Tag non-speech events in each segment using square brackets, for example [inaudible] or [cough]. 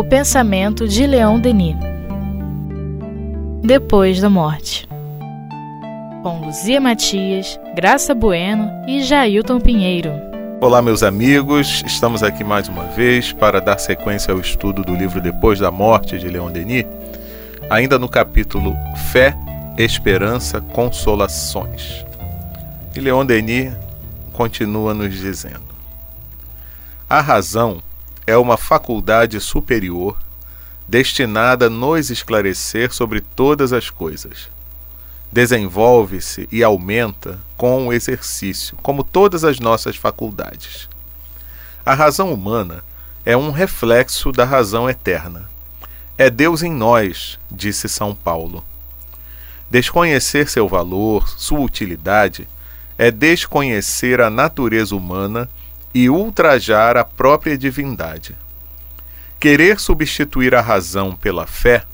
O pensamento de Leon Denis. Depois da morte. Com Luzia Matias, Graça Bueno e Jailton Pinheiro. Olá, meus amigos. Estamos aqui mais uma vez para dar sequência ao estudo do livro Depois da Morte de Leon Denis, ainda no capítulo Fé, Esperança, Consolações. E Leon Denis continua nos dizendo: A razão é uma faculdade superior destinada a nos esclarecer sobre todas as coisas. Desenvolve-se e aumenta com o exercício, como todas as nossas faculdades. A razão humana é um reflexo da razão eterna. É Deus em nós, disse São Paulo. Desconhecer seu valor, sua utilidade, é desconhecer a natureza humana e ultrajar a própria divindade. Querer substituir a razão pela fé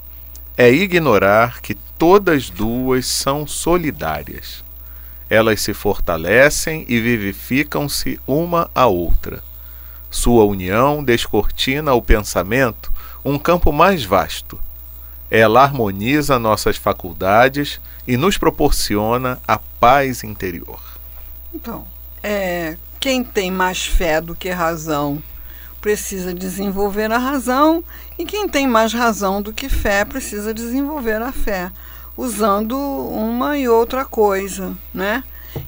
é ignorar que todas duas são solidárias. Elas se fortalecem e vivificam-se uma à outra. Sua união descortina ao pensamento um campo mais vasto. Ela harmoniza nossas faculdades e nos proporciona a paz interior. Então, é, quem tem mais fé do que razão precisa desenvolver a razão, e quem tem mais razão do que fé precisa desenvolver a fé, usando uma e outra coisa, né?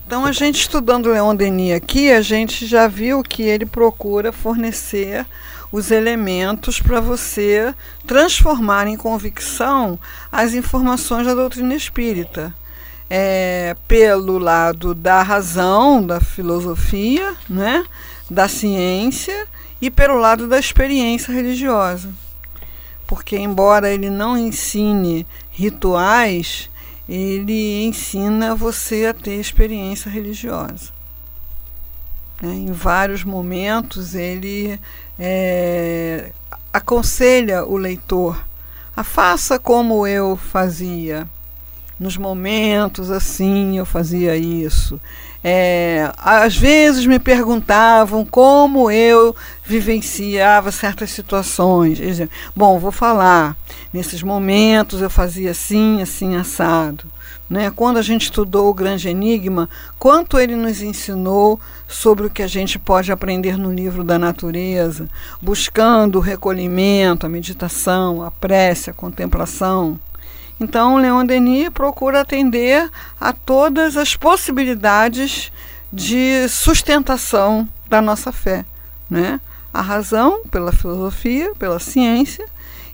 Então, a gente estudando Leon Denis aqui, a gente já viu que ele procura fornecer os elementos para você transformar em convicção as informações da doutrina espírita. É, pelo lado da razão, da filosofia, né, da ciência e pelo lado da experiência religiosa. Porque, embora ele não ensine rituais, ele ensina você a ter experiência religiosa. Né? Em vários momentos, ele é, aconselha o leitor a faça como eu fazia. Nos momentos assim, eu fazia isso. É, às vezes me perguntavam como eu vivenciava certas situações. Dizia, Bom, vou falar. Nesses momentos eu fazia assim, assim, assado. Né? Quando a gente estudou o Grande Enigma, quanto ele nos ensinou sobre o que a gente pode aprender no livro da natureza, buscando o recolhimento, a meditação, a prece, a contemplação. Então, Leon Denis procura atender a todas as possibilidades de sustentação da nossa fé. Né? A razão pela filosofia, pela ciência,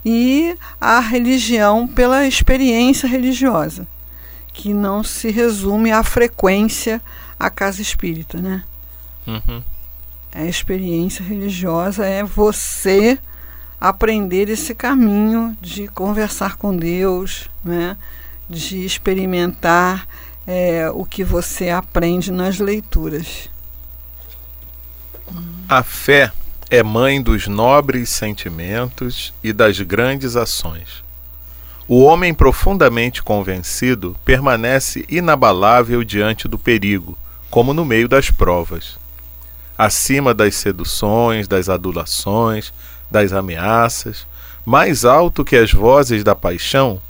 e a religião pela experiência religiosa que não se resume à frequência à casa espírita, né? Uhum. A experiência religiosa é você aprender esse caminho de conversar com Deus, né? de experimentar é, o que você aprende nas leituras. A fé é mãe dos nobres sentimentos e das grandes ações. O homem profundamente convencido permanece inabalável diante do perigo, como no meio das provas. Acima das seduções, das adulações, das ameaças, mais alto que as vozes da paixão,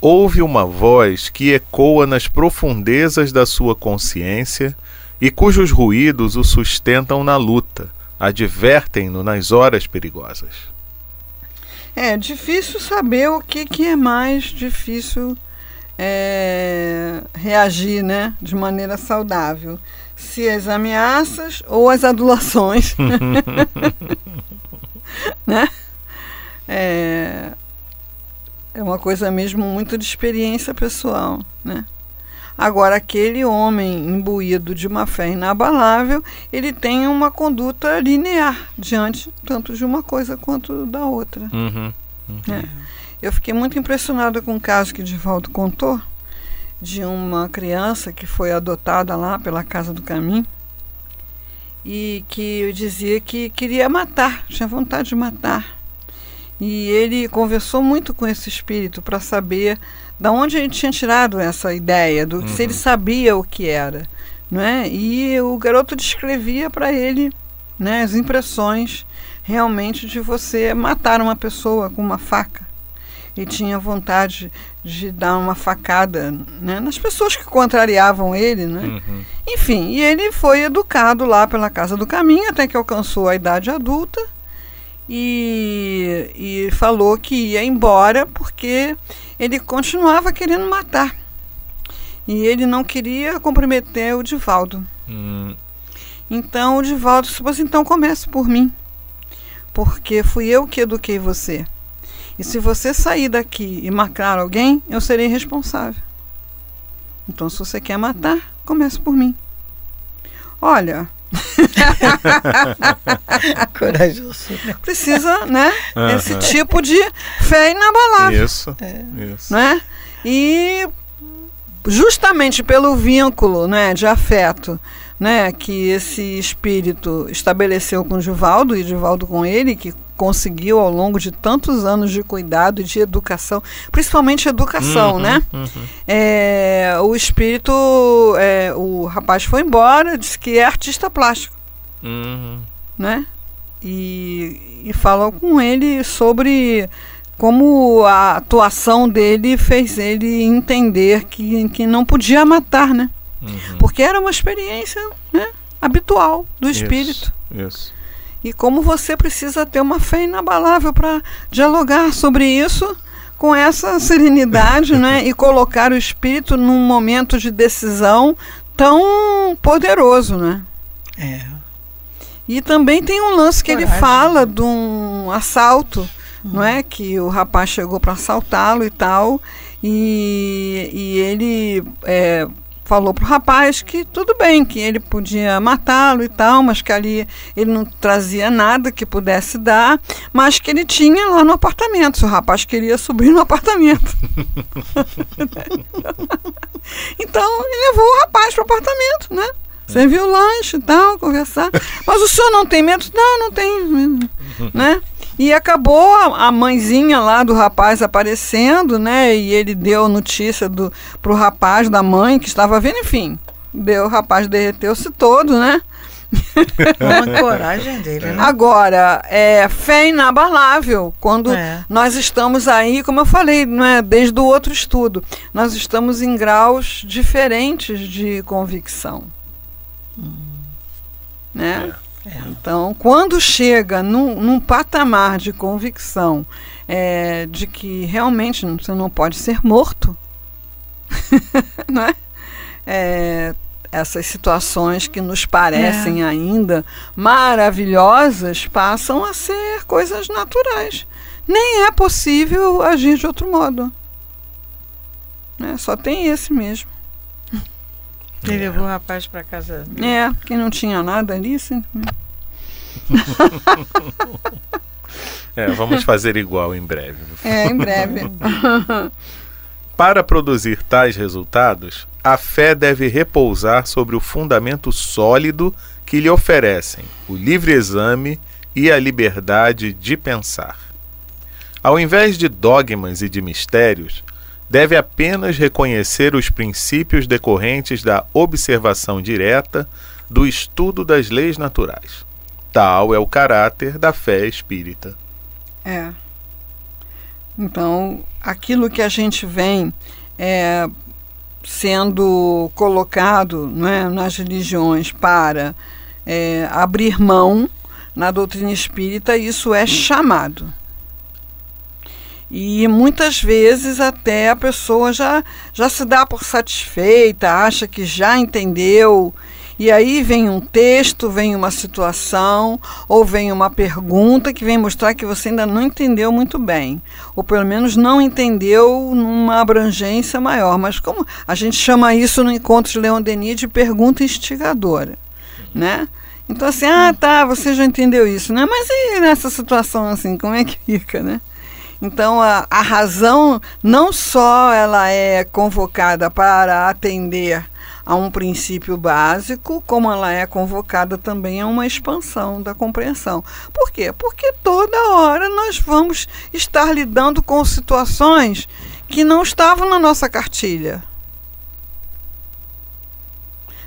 ouve uma voz que ecoa nas profundezas da sua consciência e cujos ruídos o sustentam na luta, advertem-no nas horas perigosas. É difícil saber o que, que é mais difícil é, reagir né, de maneira saudável. Se as ameaças ou as adulações. [laughs] [laughs] né? É, é uma coisa mesmo muito de experiência pessoal. Né? Agora, aquele homem imbuído de uma fé inabalável, ele tem uma conduta linear diante tanto de uma coisa quanto da outra. Uhum, uhum. É. Eu fiquei muito impressionada com o caso que Divaldo contou de uma criança que foi adotada lá pela Casa do Caminho e que dizia que queria matar, tinha vontade de matar. E ele conversou muito com esse espírito para saber da onde ele tinha tirado essa ideia, do uhum. se ele uhum. sabia o que era. Não é? E o garoto descrevia para ele né, as impressões realmente de você matar uma pessoa com uma faca. E tinha vontade de dar uma facada né, nas pessoas que contrariavam ele. Né? Uhum. Enfim, e ele foi educado lá pela Casa do Caminho até que alcançou a idade adulta e, e falou que ia embora porque ele continuava querendo matar. E ele não queria comprometer o Divaldo. Hum. Então o Divaldo disse, assim, então comece por mim. Porque fui eu que eduquei você. E se você sair daqui e matar alguém, eu serei responsável. Então se você quer matar, comece por mim. Olha, [laughs] Corajoso. Precisa, né? Uhum. Esse tipo de fé inabalável. Isso. É. isso. Né? E justamente pelo vínculo né, de afeto né, que esse espírito estabeleceu com o Divaldo e Divaldo com ele, que conseguiu ao longo de tantos anos de cuidado e de educação, principalmente educação, uhum, né? Uhum. É, o espírito, é, o rapaz foi embora, disse que é artista plástico, uhum. né? E, e falou com ele sobre como a atuação dele fez ele entender que, que não podia matar, né? Uhum. Porque era uma experiência né, habitual do espírito. Isso, isso. E como você precisa ter uma fé inabalável para dialogar sobre isso com essa serenidade né, e colocar o espírito num momento de decisão tão poderoso. Né? É. E também tem um lance que Coragem. ele fala de um assalto, hum. não é? Que o rapaz chegou para assaltá-lo e tal, e, e ele é, falou pro rapaz que tudo bem, que ele podia matá-lo e tal, mas que ali ele não trazia nada que pudesse dar, mas que ele tinha lá no apartamento, se o rapaz queria subir no apartamento. [laughs] então ele levou o rapaz pro apartamento, né? Serviu o lanche e tal, conversar. Mas o senhor não tem medo? Não, não tenho. Né? E acabou a, a, mãezinha lá do rapaz aparecendo, né? E ele deu notícia do, pro rapaz da mãe que estava vendo, enfim. Deu, o rapaz derreteu-se todo, né? [laughs] Uma [laughs] coragem dele, né? Agora, é fé inabalável quando é. nós estamos aí, como eu falei, não é, desde o outro estudo, nós estamos em graus diferentes de convicção. Hum. Né? É. É. Então, quando chega num, num patamar de convicção é, de que realmente você não pode ser morto, [laughs] não é? é? essas situações que nos parecem é. ainda maravilhosas passam a ser coisas naturais. Nem é possível agir de outro modo. Né? Só tem esse mesmo. Ele levou o rapaz para casa. É, que não tinha nada ali. Assim. é, vamos fazer igual em breve. É, em breve. [laughs] Para produzir tais resultados, a fé deve repousar sobre o fundamento sólido que lhe oferecem o livre exame e a liberdade de pensar. Ao invés de dogmas e de mistérios, deve apenas reconhecer os princípios decorrentes da observação direta do estudo das leis naturais. Tal é o caráter da fé espírita. É. Então, aquilo que a gente vem é, sendo colocado né, nas religiões para é, abrir mão na doutrina espírita, isso é chamado. E muitas vezes até a pessoa já, já se dá por satisfeita, acha que já entendeu. E aí vem um texto, vem uma situação, ou vem uma pergunta que vem mostrar que você ainda não entendeu muito bem. Ou pelo menos não entendeu numa abrangência maior. Mas como a gente chama isso no encontro de Leon Denis de pergunta instigadora. Né? Então assim, ah tá, você já entendeu isso, né? Mas e nessa situação assim, como é que fica, né? Então a, a razão não só ela é convocada para atender a um princípio básico, como ela é convocada também a uma expansão da compreensão. Por quê? Porque toda hora nós vamos estar lidando com situações que não estavam na nossa cartilha.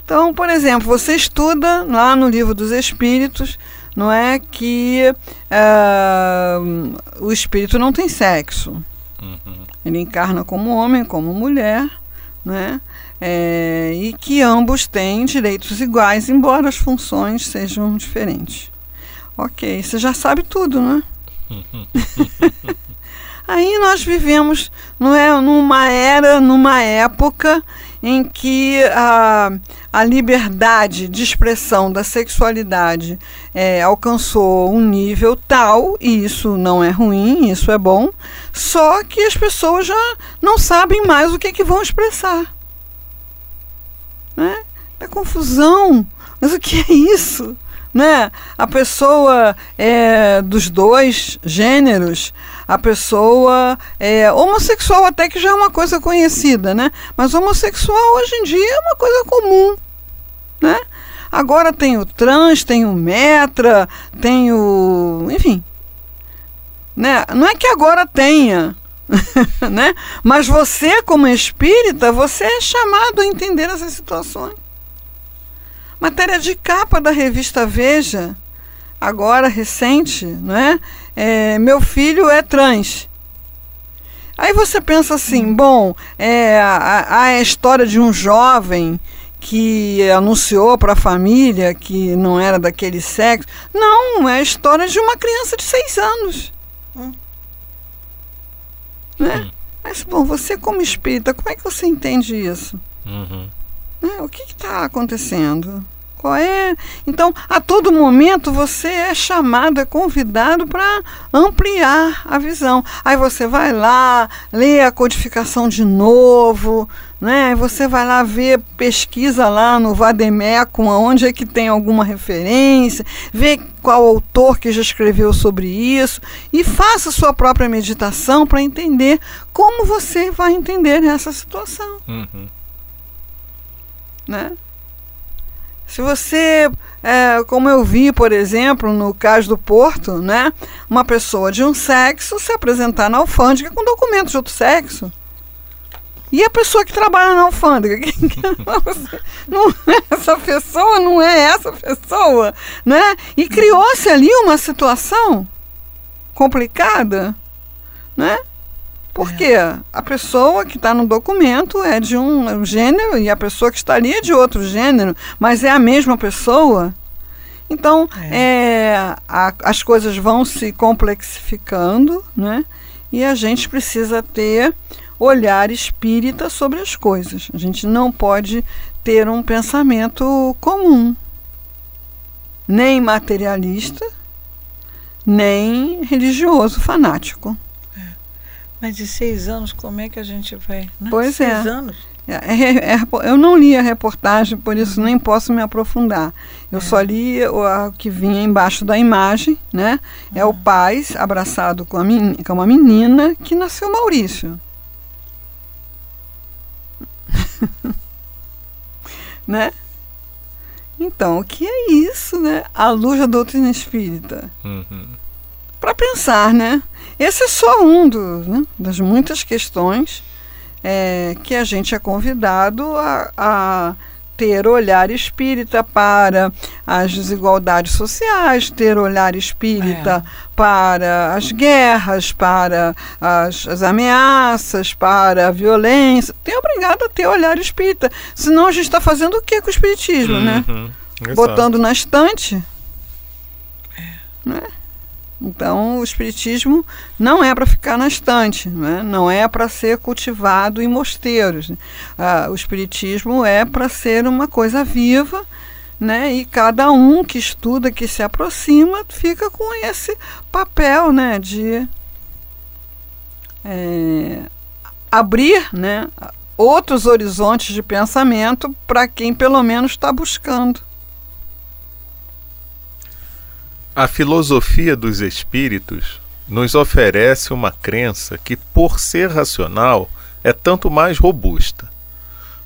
Então, por exemplo, você estuda lá no livro dos Espíritos, não é que uh, o espírito não tem sexo. Uhum. Ele encarna como homem, como mulher, né? É, e que ambos têm direitos iguais, embora as funções sejam diferentes. Ok, você já sabe tudo, né? [laughs] Aí nós vivemos não é, numa era, numa época em que a, a liberdade de expressão da sexualidade é, alcançou um nível tal, e isso não é ruim, isso é bom, só que as pessoas já não sabem mais o que, que vão expressar. Né? É confusão. Mas o que é isso? Né? A pessoa é dos dois gêneros, a pessoa é homossexual até que já é uma coisa conhecida, né? Mas homossexual hoje em dia é uma coisa comum, né? Agora tem o trans, tem o metra, tem o, enfim, né? Não é que agora tenha, [laughs] né? Mas você, como espírita, você é chamado a entender essas situações. Matéria de capa da revista Veja, agora recente, não é? é meu filho é trans. Aí você pensa assim, bom, é a, a história de um jovem que anunciou para a família que não era daquele sexo. Não, é a história de uma criança de seis anos. Hum. Né? Hum. Mas, bom, você como espírita, como é que você entende isso? Uhum. Né? O que está acontecendo? Qual é? Então, a todo momento você é chamado, é convidado para ampliar a visão. Aí você vai lá, lê a codificação de novo, né? Você vai lá ver, pesquisa lá no Vademecum, onde é que tem alguma referência, vê qual autor que já escreveu sobre isso e faça sua própria meditação para entender como você vai entender essa situação. Uhum. Né? Se você, é, como eu vi, por exemplo, no caso do Porto, né, uma pessoa de um sexo se apresentar na alfândega com documentos de outro sexo. E a pessoa que trabalha na alfândega? [laughs] não é essa pessoa, não é essa pessoa, né? E criou-se ali uma situação complicada, né? Porque é. a pessoa que está no documento é de um gênero e a pessoa que está ali é de outro gênero, mas é a mesma pessoa. Então, é. É, a, as coisas vão se complexificando, né? E a gente precisa ter olhar espírita sobre as coisas. A gente não pode ter um pensamento comum, nem materialista, nem religioso fanático. Mas de seis anos, como é que a gente vai? Né? Pois seis é. anos? É, é, é, eu não li a reportagem, por isso nem posso me aprofundar. Eu é. só li o, o, que vinha embaixo da imagem, né? É o ah. pai abraçado com, a men, com uma menina que nasceu Maurício. [laughs] né? Então, o que é isso, né? A luz da doutrina espírita. Uhum. Para pensar, né? Esse é só um do, né, das muitas questões é, que a gente é convidado a, a ter olhar espírita para as desigualdades sociais, ter olhar espírita é. para as guerras, para as, as, ameaças, para a violência. Tem obrigado a ter olhar espírita. Senão a gente está fazendo o que com o espiritismo, né? uhum. né? Botando na estante. É. Né? Então, o espiritismo não é para ficar na estante, né? não é para ser cultivado em mosteiros. Né? Ah, o espiritismo é para ser uma coisa viva, né? E cada um que estuda, que se aproxima, fica com esse papel, né? De é, abrir, né? Outros horizontes de pensamento para quem pelo menos está buscando. A filosofia dos espíritos nos oferece uma crença que, por ser racional, é tanto mais robusta.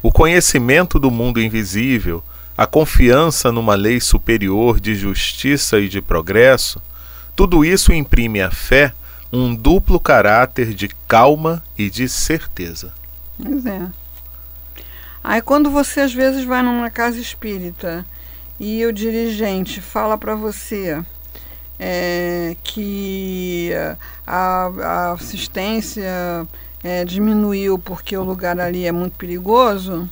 O conhecimento do mundo invisível, a confiança numa lei superior de justiça e de progresso, tudo isso imprime à fé um duplo caráter de calma e de certeza. Pois é. Aí quando você às vezes vai numa casa espírita e o dirigente fala para você é, que a, a assistência é, diminuiu porque o lugar ali é muito perigoso.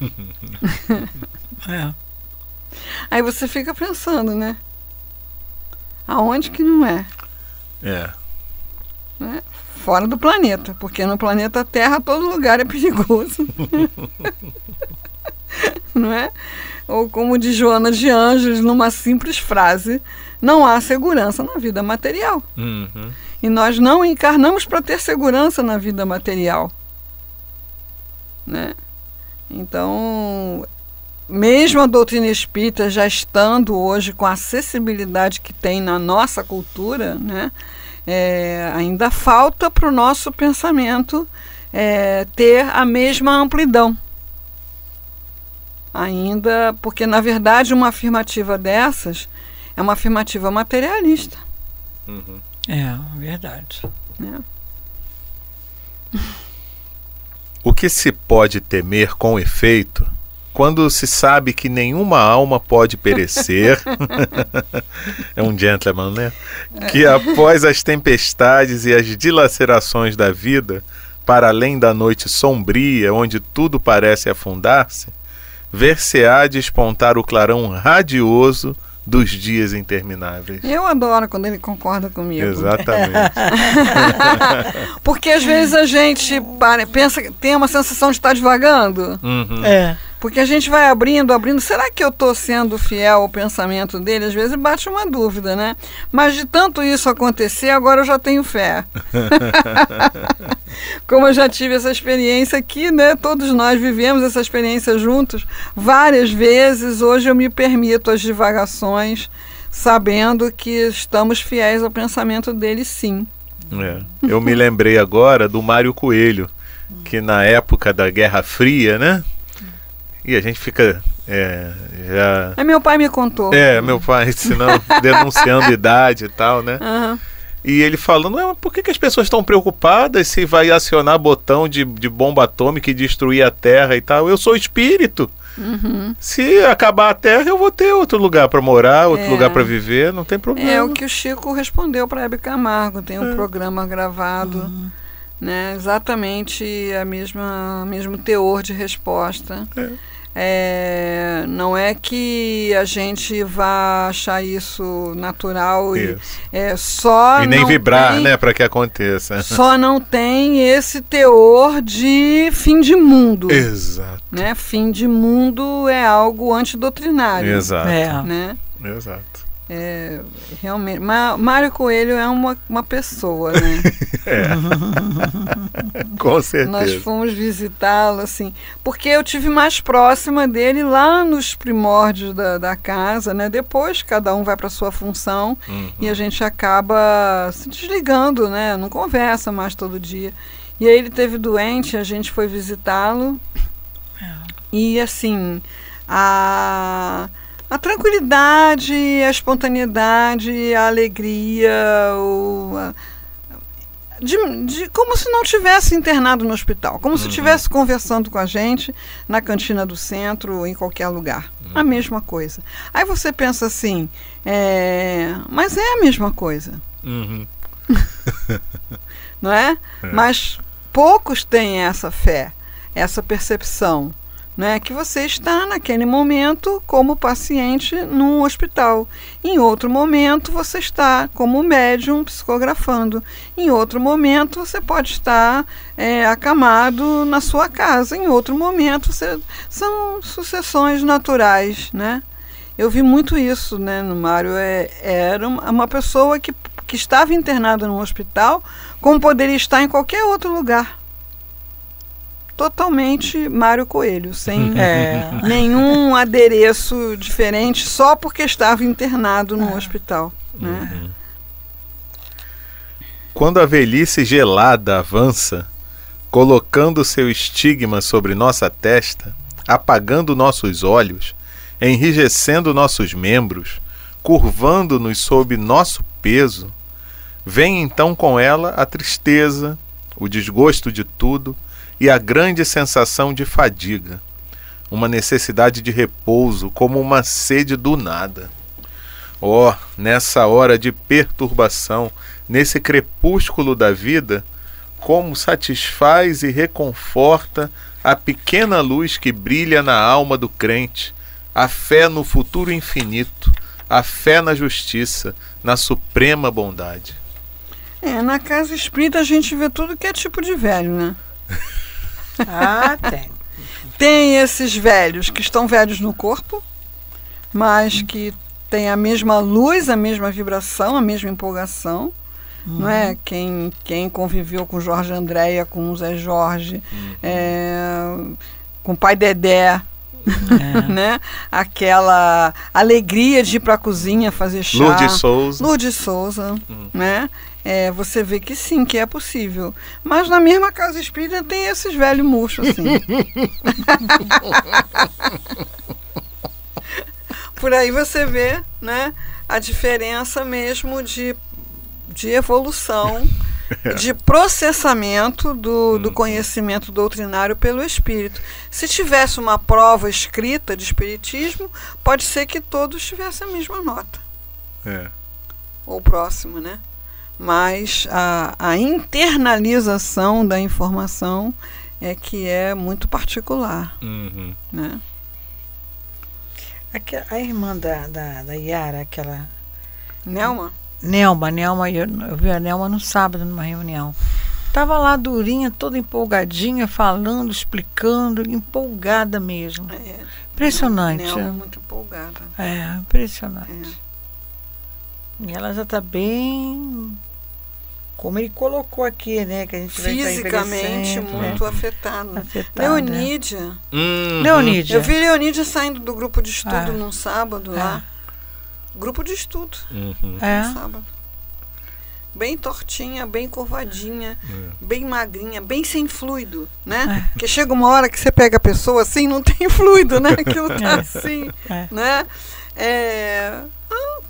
[laughs] É. Aí você fica pensando, né? Aonde que não é? É. né? Fora do planeta, porque no planeta Terra todo lugar é perigoso. [laughs] [laughs] não é? Ou como diz Joana de Anjos, numa simples frase, não há segurança na vida material. Uhum. E nós não encarnamos para ter segurança na vida material. Né? Então, mesmo a doutrina espírita já estando hoje com a acessibilidade que tem na nossa cultura, né, é, ainda falta para o nosso pensamento é, ter a mesma amplidão. Ainda, porque na verdade uma afirmativa dessas é uma afirmativa materialista. Uhum. É, verdade. Né? O que se pode temer com efeito quando se sabe que nenhuma alma pode perecer? [laughs] é um gentleman, né? Que após as tempestades e as dilacerações da vida, para além da noite sombria, onde tudo parece afundar-se, ver-se-á despontar o clarão radioso dos dias intermináveis. Eu adoro quando ele concorda comigo. Exatamente. [laughs] Porque às vezes a gente para- pensa, que tem uma sensação de estar devagando. Uhum. É. Porque a gente vai abrindo, abrindo. Será que eu estou sendo fiel ao pensamento dele? Às vezes bate uma dúvida, né? Mas de tanto isso acontecer, agora eu já tenho fé. [laughs] Como eu já tive essa experiência aqui, né? Todos nós vivemos essa experiência juntos várias vezes. Hoje eu me permito as divagações, sabendo que estamos fiéis ao pensamento dele, sim. É. Eu me lembrei agora do Mário Coelho, que na época da Guerra Fria, né? E a gente fica é, já. Aí meu pai me contou. É, meu pai, [laughs] senão denunciando idade e tal, né? Aham. E ele falando, "Ué, mas por que, que as pessoas estão preocupadas se vai acionar botão de, de bomba atômica e destruir a Terra e tal? Eu sou espírito. Uhum. Se acabar a Terra, eu vou ter outro lugar para morar, outro É. lugar para viver, não tem problema. É o que o Chico respondeu para Hebe Camargo. Tem um É. programa gravado, né? Exatamente a mesma mesmo teor de resposta. É, não é que a gente vá achar isso natural e Isso. é só E nem não vibrar, tem- né, para que aconteça. Só não tem esse teor de fim de mundo, Exato. né? Fim de mundo é algo antidoutrinário, Exato. É. né? Exato. É, realmente. Ma- Mário Coelho é uma, uma pessoa, né? [laughs] [laughs] Com Nós certeza. fomos visitá-lo, assim, porque eu tive mais próxima dele lá nos primórdios da, da casa, né? Depois cada um vai para sua função Uhum. e a gente acaba se desligando, né? Não conversa mais todo dia. E aí ele teve doente, a gente foi visitá-lo e assim a a tranquilidade, a espontaneidade, a alegria, o, a- de, de- como se não tivesse internado no hospital, como se estivesse conversando com a gente na cantina do centro ou em qualquer lugar. A mesma coisa. Aí você pensa assim, é, mas é a mesma coisa, Uhum. [laughs] não é? É. Mas poucos têm essa fé, essa percepção, né? Que você está naquele momento como paciente num hospital. Em outro momento você está como médium psicografando. Em outro momento você pode estar é, acamado na sua casa. Em outro momento você, são sucessões naturais, né? Eu vi muito isso, né, no Mário. É, era uma pessoa que, que estava internada num hospital, como poderia estar em qualquer outro lugar. Totalmente Mário Coelho, sem [laughs] É. nenhum adereço diferente, só porque estava internado no hospital. Né? Quando a velhice gelada avança, colocando seu estigma sobre nossa testa, apagando nossos olhos, enrijecendo nossos membros, curvando-nos sob nosso peso, vem então com ela a tristeza, o desgosto de tudo e a grande sensação de fadiga, uma necessidade de repouso como uma sede do nada. Oh, nessa hora de perturbação, nesse crepúsculo da vida, como satisfaz e reconforta a pequena luz que brilha na alma do crente, a fé no futuro infinito, a fé na justiça, na suprema bondade. É, na casa espírita a gente vê tudo que é tipo de velho, né? Ah, tem. Tem esses velhos que estão velhos no corpo, mas que têm a mesma luz, a mesma vibração, a mesma empolgação. Uhum. Não é? Quem, quem conviveu com Jorge Andréia, com o Zé Jorge, uhum. é, com o pai Dedé, é. [laughs] né? Aquela alegria de ir para a cozinha fazer chá. Lourdes Souza. Lourdes Souza, uhum. né? É, você vê que sim, que é possível. Mas na mesma casa espírita tem esses velhos murchos, assim. [laughs] Por aí você vê, né? A diferença mesmo de, de evolução [laughs] de processamento do, do uhum. conhecimento doutrinário pelo espírito. Se tivesse uma prova escrita de espiritismo, pode ser que todos tivessem a mesma nota. É. Ou próximo, né? Mas a, a internalização da informação é que é muito particular. Uhum. Né? A, a irmã da, da, da Yara, aquela. Nelma? Nelma, Nelma, eu, eu vi a Nelma no sábado numa reunião. Tava lá durinha, toda empolgadinha, falando, explicando, empolgada mesmo. É, impressionante. Nelma é muito empolgada. É, impressionante. É. E ela já está bem. Como ele colocou aqui, né? Que a gente Fisicamente vai muito né? afetada. afetada. Leonídia. Uhum. Leonídia. Eu vi Leonídia saindo do grupo de estudo ah. num sábado é. lá. Grupo de estudo. Uhum. É. sábado. Bem tortinha, bem curvadinha, é. bem magrinha, bem sem fluido, né? É. Porque chega uma hora que você pega a pessoa assim, não tem [laughs] fluido, né? Aquilo tá É. assim, É. né? É...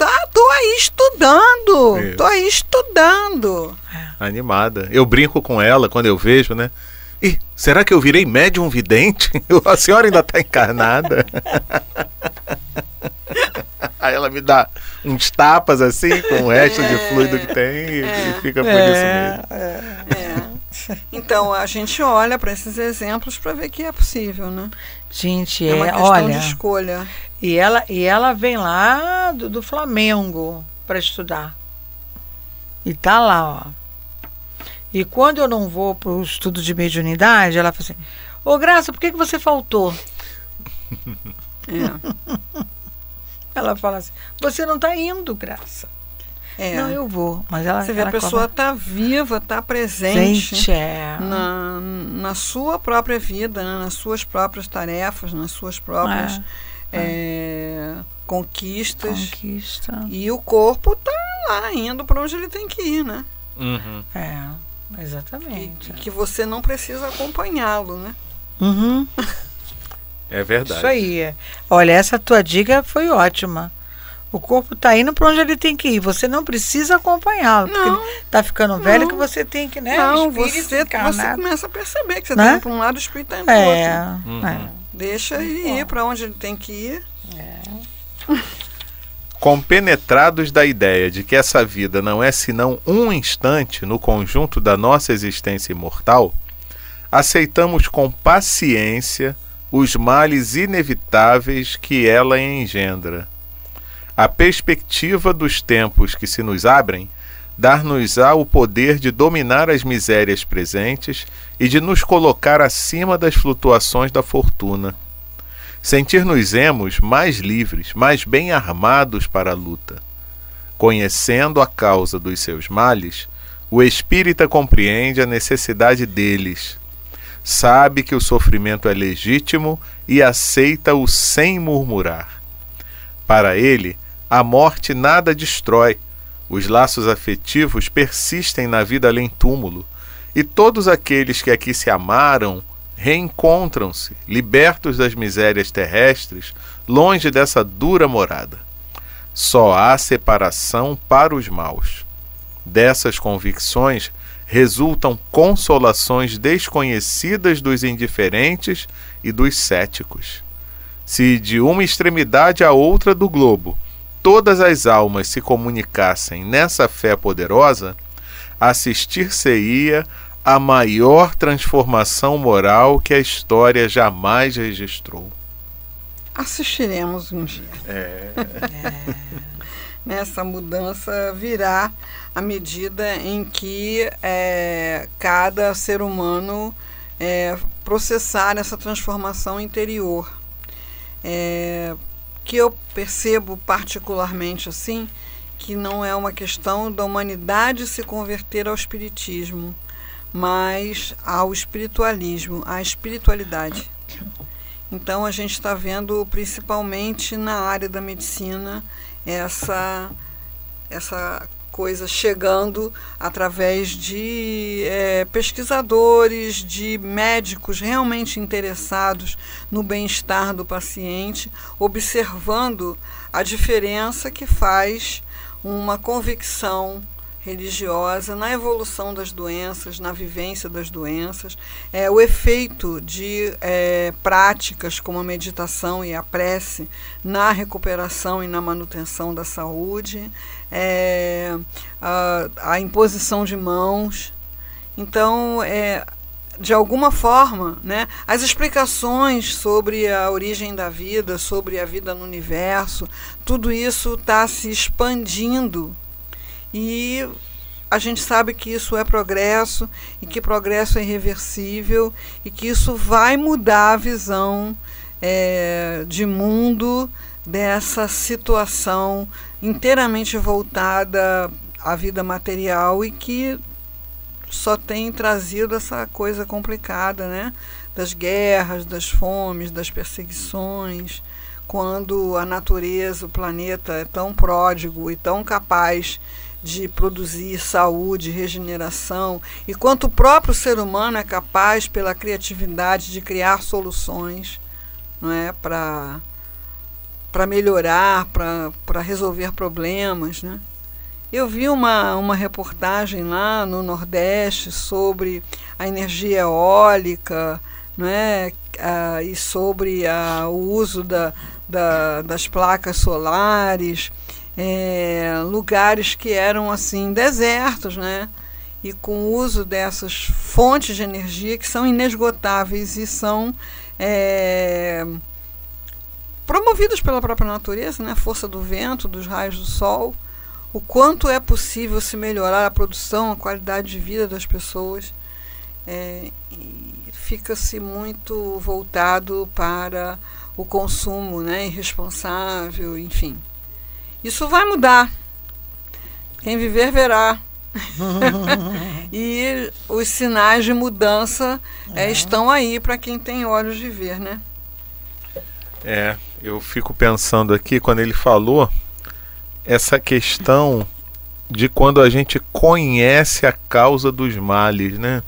Ah, tá, tô aí estudando, Isso. tô aí estudando. Animada. Eu brinco com ela quando eu vejo, né? Ih, será que eu virei médium vidente? [laughs] A senhora ainda está encarnada? [laughs] Aí ela me dá uns tapas assim, com o resto de fluido que tem e, É. e fica por isso mesmo. É. [laughs] Então a gente olha para esses exemplos para ver que é possível, né? Gente, É uma é, questão olha. de escolha. E ela, e ela vem lá do, do Flamengo para estudar. E tá lá, ó. E quando eu não vou para o estudo de mediunidade, ela fala assim: Ô Graça, por que, que você faltou? É. [laughs] Ela fala assim: Você não tá indo, Graça. É. Não, eu vou. Mas ela. Você vê, a ela pessoa cobra- está viva, está presente Gente, é. na, na sua própria vida, né? nas suas próprias tarefas, nas suas próprias é, conquistas. Conquista. E o corpo está lá indo para onde ele tem que ir, né? Uhum. É, exatamente. e que você não precisa acompanhá-lo, né? Uhum. É verdade. Isso aí. Olha, essa tua dica foi ótima. O corpo tá indo para onde ele tem que ir. Você não precisa acompanhá-lo. Porque ele tá ficando velho Não. que você tem que, né? não, você, você começa a perceber que você Né? está indo para um lado e o espírito está indo para o É, outro. Uhum. é. Deixa ele ir para onde ele tem que ir. Compenetrados da ideia de que essa vida não é senão um instante no conjunto da nossa existência imortal, aceitamos com paciência os males inevitáveis que ela engendra. A perspectiva dos tempos que se nos abrem dar-nos-á o poder de dominar as misérias presentes e de nos colocar acima das flutuações da fortuna. Sentir-nos-emos mais livres, mais bem armados para a luta. Conhecendo a causa dos seus males, o espírita compreende a necessidade deles. Sabe que o sofrimento é legítimo e aceita-o sem murmurar. Para ele, a morte nada destrói. Os laços afetivos persistem na vida além túmulo, e todos aqueles que aqui se amaram reencontram-se, libertos das misérias terrestres, longe dessa dura morada. Só há separação para os maus. Dessas convicções resultam consolações desconhecidas dos indiferentes e dos céticos. Se de uma extremidade à outra do globo todas as almas se comunicassem nessa fé poderosa, assistir-se-ia a maior transformação moral que a história jamais registrou. Assistiremos um dia. É. Nessa mudança virá à medida em que é, cada ser humano é, processar essa transformação interior. É, que eu percebo particularmente assim, que não é uma questão da humanidade se converter ao espiritismo, mas ao espiritualismo, à espiritualidade. Então a gente está vendo principalmente na área da medicina essa essa coisa chegando através de é, pesquisadores, de médicos realmente interessados no bem-estar do paciente, observando a diferença que faz uma convicção religiosa na evolução das doenças, na vivência das doenças, é, o efeito de é, práticas como a meditação e a prece na recuperação e na manutenção da saúde, é, a, a, imposição de mãos. Então, é, de alguma forma, né, as explicações sobre a origem da vida, sobre a vida no universo, tudo isso está se expandindo e a gente sabe que isso é progresso e que progresso é irreversível e que isso vai mudar a visão é, de mundo dessa situação inteiramente voltada à vida material e que só tem trazido essa coisa complicada, né? Das guerras, das fomes, das perseguições, quando a natureza, o planeta é tão pródigo e tão capaz de produzir saúde, regeneração, e quanto o próprio ser humano é capaz, pela criatividade, de criar soluções não é, para melhorar, para resolver problemas. Né? Eu vi uma, uma reportagem lá no Nordeste sobre a energia eólica não é, ah, e sobre ah, o uso da, da, das placas solares é, lugares que eram assim desertos, né? E com o uso dessas fontes de energia que são inesgotáveis e são é, promovidas pela própria natureza, né? Força do vento, dos raios do sol, o quanto é possível se melhorar a produção, a qualidade de vida das pessoas. É, fica-se muito voltado para o consumo né, irresponsável, enfim. Isso vai mudar. Quem viver verá. [laughs] e os sinais de mudança é, estão aí para quem tem olhos de ver, né? É, eu fico pensando aqui quando ele falou essa questão de quando a gente conhece a causa dos males, né?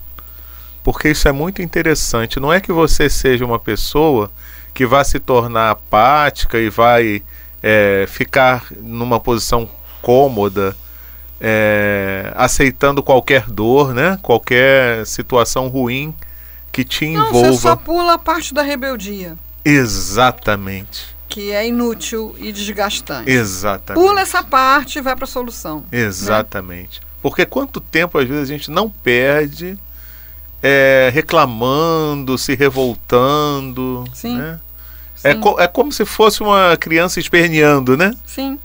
Porque isso é muito interessante. Não é que você seja uma pessoa que vai se tornar apática e vai é, ficar numa posição cômoda, é, aceitando qualquer dor, né? qualquer situação ruim que te envolva. Não, você só pula a parte da rebeldia. Exatamente. Que é inútil e desgastante. Exatamente. Pula essa parte e vai para a solução. Né? Exatamente. Né? Porque quanto tempo às vezes a gente não perde é, reclamando, se revoltando. Sim. Né? É, co é como se fosse uma criança esperneando, né? Sim.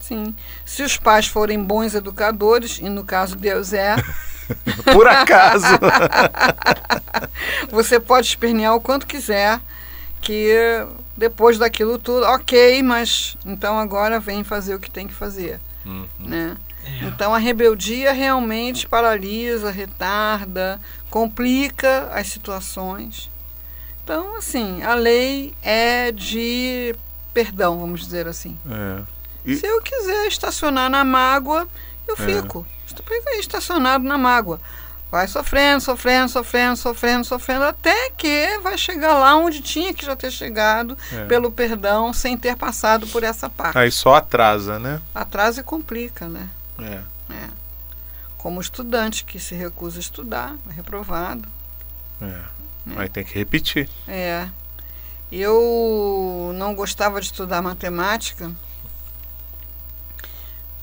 Sim. Se os pais forem bons educadores, e no caso Deus é. [laughs] Por acaso. [laughs] você pode espernear o quanto quiser, que depois daquilo tudo, ok, mas então agora vem fazer o que tem que fazer. Uhum. Né? É. Então a rebeldia realmente paralisa, retarda, complica as situações. Então, assim, a lei é de perdão, vamos dizer assim. É. E... Se eu quiser estacionar na mágoa, eu é. fico. Estou estacionado na mágoa. Vai sofrendo, sofrendo, sofrendo, sofrendo, sofrendo, até que vai chegar lá onde tinha que já ter chegado, é. pelo perdão, sem ter passado por essa parte. Aí só atrasa, né? Atrasa e complica, né? É. é. Como estudante que se recusa a estudar, é reprovado. É. Aí tem que repetir. É. Eu não gostava de estudar matemática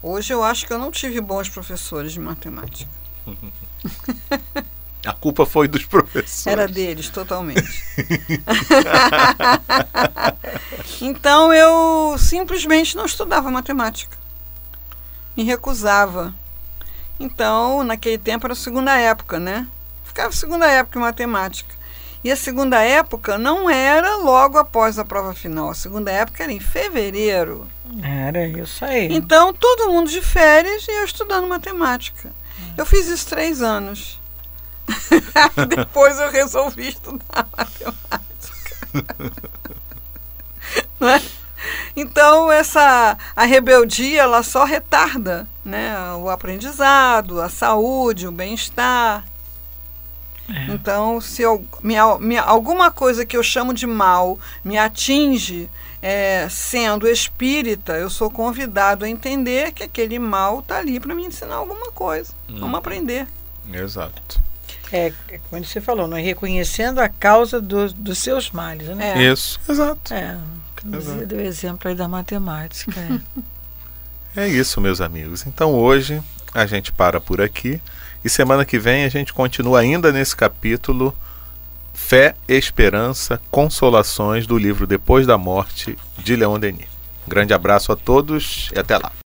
Hoje eu acho que eu não tive bons professores de matemática. [laughs] A culpa foi dos professores. Era deles, totalmente. [laughs] então eu simplesmente não estudava matemática. Me recusava. Então, naquele tempo era a segunda época, né? Ficava segunda época em matemática. E a segunda época não era logo após a prova final. A segunda época era em fevereiro. Era isso aí. Então, todo mundo de férias e eu estudando matemática. Eu fiz isso três anos. [laughs] Depois eu resolvi estudar matemática. [laughs] é? Então essa a rebeldia ela só retarda, né, o aprendizado, a saúde, o bem-estar. É. Então se eu, minha, minha, alguma coisa que eu chamo de mal me atinge, é, sendo espírita, eu sou convidado a entender que aquele mal está ali para me ensinar alguma coisa. Hum. Vamos aprender. Exato. É, é, como você falou, não é reconhecendo a causa do, dos seus males, né? É. Isso, exato. É, você deu exemplo aí da matemática. É. [laughs] é isso, meus amigos. Então hoje a gente para por aqui e semana que vem a gente continua ainda nesse capítulo Fé, Esperança, Consolações do livro Depois da Morte de Leon Denis. Grande abraço a todos e até lá.